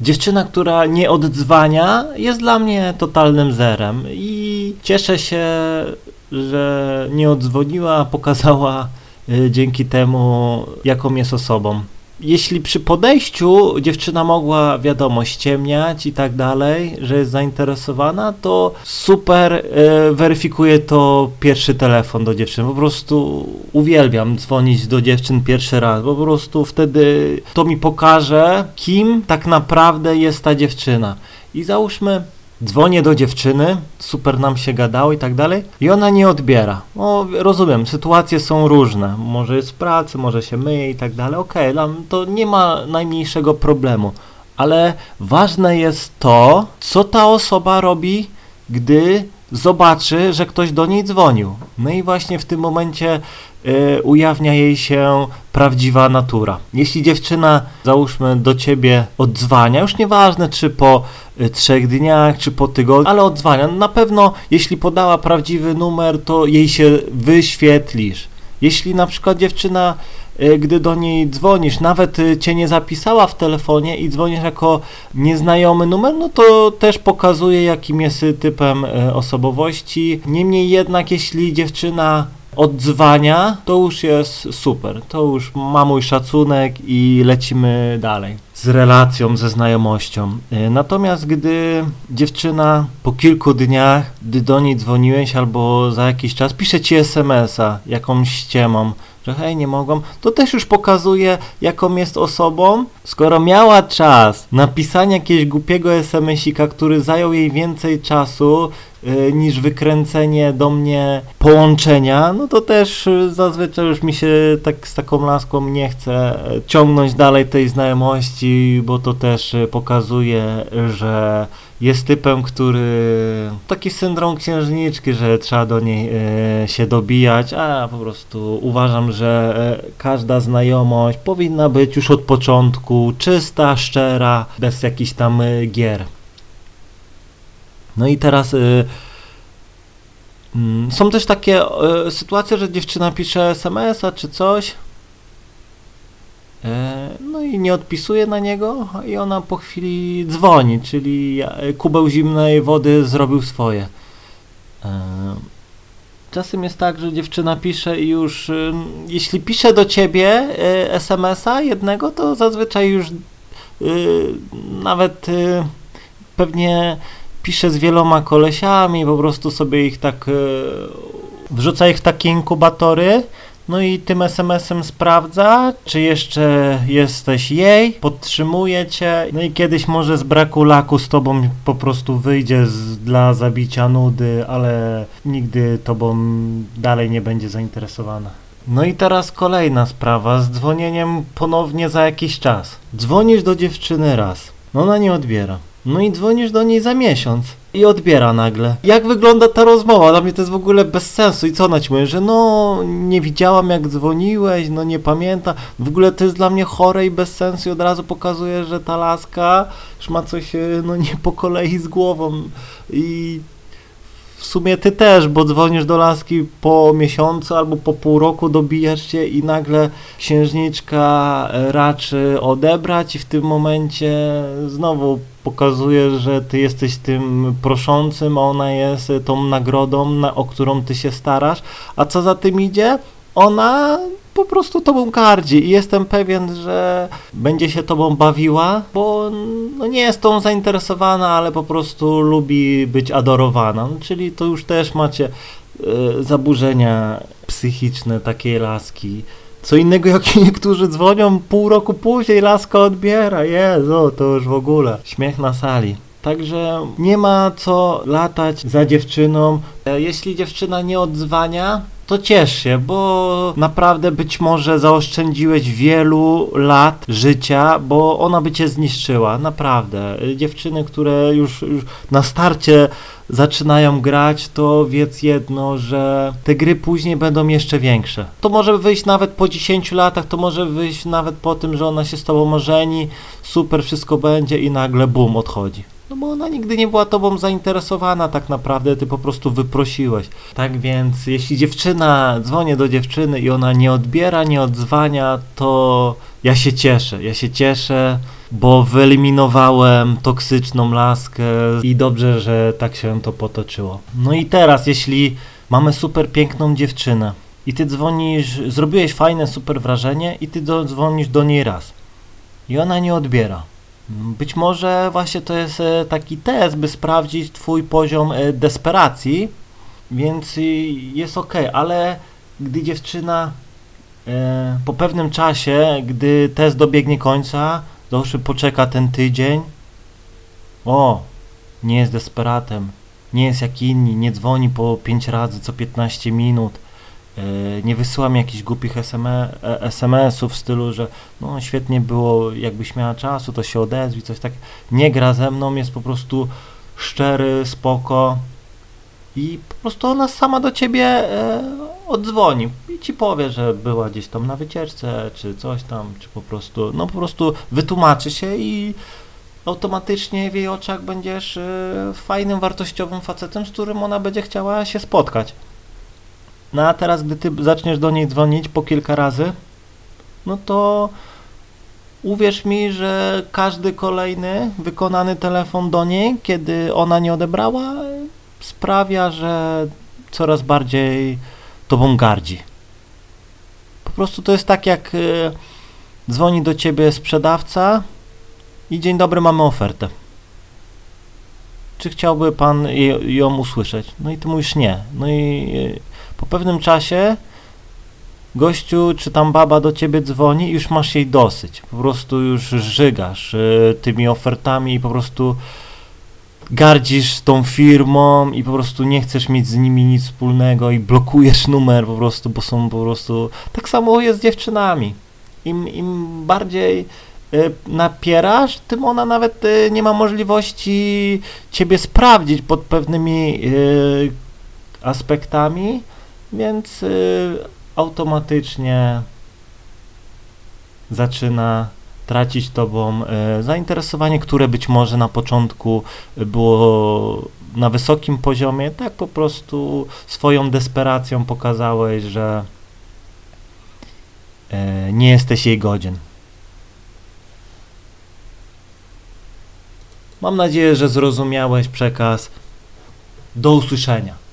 Dziewczyna, która nie odzwania, jest dla mnie totalnym zerem i cieszę się, że nie odzwoniła, pokazała y, dzięki temu, jaką jest osobą. Jeśli przy podejściu dziewczyna mogła, wiadomo, ściemniać i tak dalej, że jest zainteresowana, to super e, weryfikuje to pierwszy telefon do dziewczyn. Po prostu uwielbiam dzwonić do dziewczyn pierwszy raz. Po prostu wtedy to mi pokaże, kim tak naprawdę jest ta dziewczyna. I załóżmy, Dzwonię do dziewczyny, super nam się gadało i tak dalej, i ona nie odbiera. O, rozumiem, sytuacje są różne. Może jest pracy, może się myje i tak dalej. Okej, okay, to nie ma najmniejszego problemu. Ale ważne jest to, co ta osoba robi, gdy zobaczy, że ktoś do niej dzwonił. No i właśnie w tym momencie y, ujawnia jej się prawdziwa natura. Jeśli dziewczyna, załóżmy, do ciebie odzwania, już nieważne czy po y, trzech dniach, czy po tygodniu, ale odzwania, na pewno jeśli podała prawdziwy numer, to jej się wyświetlisz. Jeśli na przykład dziewczyna Y, gdy do niej dzwonisz, nawet cię nie zapisała w telefonie i dzwonisz jako nieznajomy numer, no to też pokazuje, jakim jest typem osobowości. Niemniej jednak, jeśli dziewczyna odzwania, to już jest super. To już ma mój szacunek i lecimy dalej z relacją, ze znajomością. Natomiast gdy dziewczyna po kilku dniach, gdy do niej dzwoniłeś albo za jakiś czas pisze ci SMS-a jakąś ściemą, że hej, nie mogłam, to też już pokazuje, jaką jest osobą. Skoro miała czas napisania jakiegoś głupiego SMS-ika, który zajął jej więcej czasu yy, niż wykręcenie do mnie połączenia, no to też yy, zazwyczaj już mi się tak z taką laską nie chce ciągnąć dalej tej znajomości, bo to też y, pokazuje, że jest typem, który taki syndrom księżniczki, że trzeba do niej e, się dobijać, a po prostu uważam, że e, każda znajomość powinna być już od początku czysta, szczera, bez jakichś tam e, gier. No i teraz e, mm, są też takie e, sytuacje, że dziewczyna pisze SMS-a czy coś, E, i nie odpisuje na niego i ona po chwili dzwoni, czyli kubeł zimnej wody zrobił swoje. E, czasem jest tak, że dziewczyna pisze i już, y, jeśli pisze do ciebie y, SMS-a jednego, to zazwyczaj już nawet pewnie pisze z wieloma kolesiami, po prostu sobie ich tak wrzuca ich w takie inkubatory no i tym SMS-em sprawdza, czy jeszcze jesteś jej, podtrzymuje cię, no i kiedyś może z braku laku z tobą po prostu wyjdzie z, dla zabicia nudy, ale nigdy tobą dalej nie będzie zainteresowana. No i teraz kolejna sprawa z dzwonieniem ponownie za jakiś czas. Dzwonisz do dziewczyny raz, no ona nie odbiera. No i dzwonisz do niej za miesiąc i odbiera nagle. Jak wygląda ta rozmowa? Dla mnie to jest w ogóle bez sensu. I co ona ci mówi? Że no, nie widziałam jak dzwoniłeś, no nie pamięta. W ogóle to jest dla mnie chore i bez sensu i od razu pokazuje, że ta laska już ma coś, no nie po kolei z głową. I w sumie ty też, bo dzwonisz do laski po miesiącu albo po pół roku, dobijasz się i nagle księżniczka raczy odebrać i w tym momencie znowu pokazuje, że ty jesteś tym proszącym, a ona jest tą nagrodą, na, o którą ty się starasz, a co za tym idzie? Ona po prostu tobą gardzi i jestem pewien, że będzie się tobą bawiła, bo no nie jest tą zainteresowana, ale po prostu lubi być adorowana. No, czyli to już też macie y, zaburzenia psychiczne takiej laski. Co innego, jak niektórzy dzwonią pół roku później, laska odbiera. Jezu, to już w ogóle śmiech na sali. Także nie ma co latać za dziewczyną. E, jeśli dziewczyna nie odzwania, to ciesz się, bo naprawdę być może zaoszczędziłeś wielu lat życia, bo ona by cię zniszczyła, naprawdę. Dziewczyny, które już, już na starcie zaczynają grać, to wiedz jedno, że te gry później będą jeszcze większe. To może wyjść nawet po 10 latach, to może wyjść nawet po tym, że ona się z tobą ożeni, super wszystko będzie i nagle bum, odchodzi. No bo ona nigdy nie była tobą zainteresowana tak naprawdę, ty po prostu wyprosiłeś. Tak więc jeśli dziewczyna, dzwonię do dziewczyny i ona nie odbiera, nie odzwania, to ja się cieszę, ja się cieszę, bo wyeliminowałem toksyczną laskę i dobrze, że tak się to potoczyło. No i teraz, jeśli mamy super piękną dziewczynę i ty dzwonisz, zrobiłeś fajne, super wrażenie i ty dzwonisz do niej raz i ona nie odbiera. Być może właśnie to jest e, taki test, by sprawdzić twój poziom e, desperacji, więc y, jest ok, ale gdy dziewczyna e, po pewnym czasie, gdy test dobiegnie końca, załóżmy poczeka ten tydzień, o, nie jest desperatem, nie jest jak inni, nie dzwoni po 5 razy co 15 minut, nie wysyła mi jakichś głupich SMS-ów w stylu, że no świetnie było, jakbyś miała czasu, to się odezwij, coś tak. Nie gra ze mną, jest po prostu szczery, spoko i po prostu ona sama do ciebie e, odzwoni i ci powie, że była gdzieś tam na wycieczce, czy coś tam, czy po prostu, no po prostu wytłumaczy się i automatycznie w jej oczach będziesz e, fajnym, wartościowym facetem, z którym ona będzie chciała się spotkać. No a teraz, gdy ty zaczniesz do niej dzwonić po kilka razy, no to uwierz mi, że każdy kolejny wykonany telefon do niej, kiedy ona nie odebrała, sprawia, że coraz bardziej tobą gardzi. Po prostu to jest tak, jak y, dzwoni do ciebie sprzedawca i dzień dobry, mamy ofertę. Czy chciałby pan ją usłyszeć? No i ty mówisz nie. No i y, po pewnym czasie gościu czy tam baba do ciebie dzwoni i już masz jej dosyć. Po prostu już żygasz y, tymi ofertami i po prostu gardzisz tą firmą i po prostu nie chcesz mieć z nimi nic wspólnego i blokujesz numer po prostu, bo są po prostu... Tak samo jest z dziewczynami. Im, im bardziej y, napierasz, tym ona nawet y, nie ma możliwości ciebie sprawdzić pod pewnymi y, aspektami, więc y, automatycznie zaczyna tracić tobą e, zainteresowanie, które być może na początku było na wysokim poziomie, tak po prostu swoją desperacją pokazałeś, że e, nie jesteś jej godzien. Mam nadzieję, że zrozumiałeś przekaz. Do usłyszenia.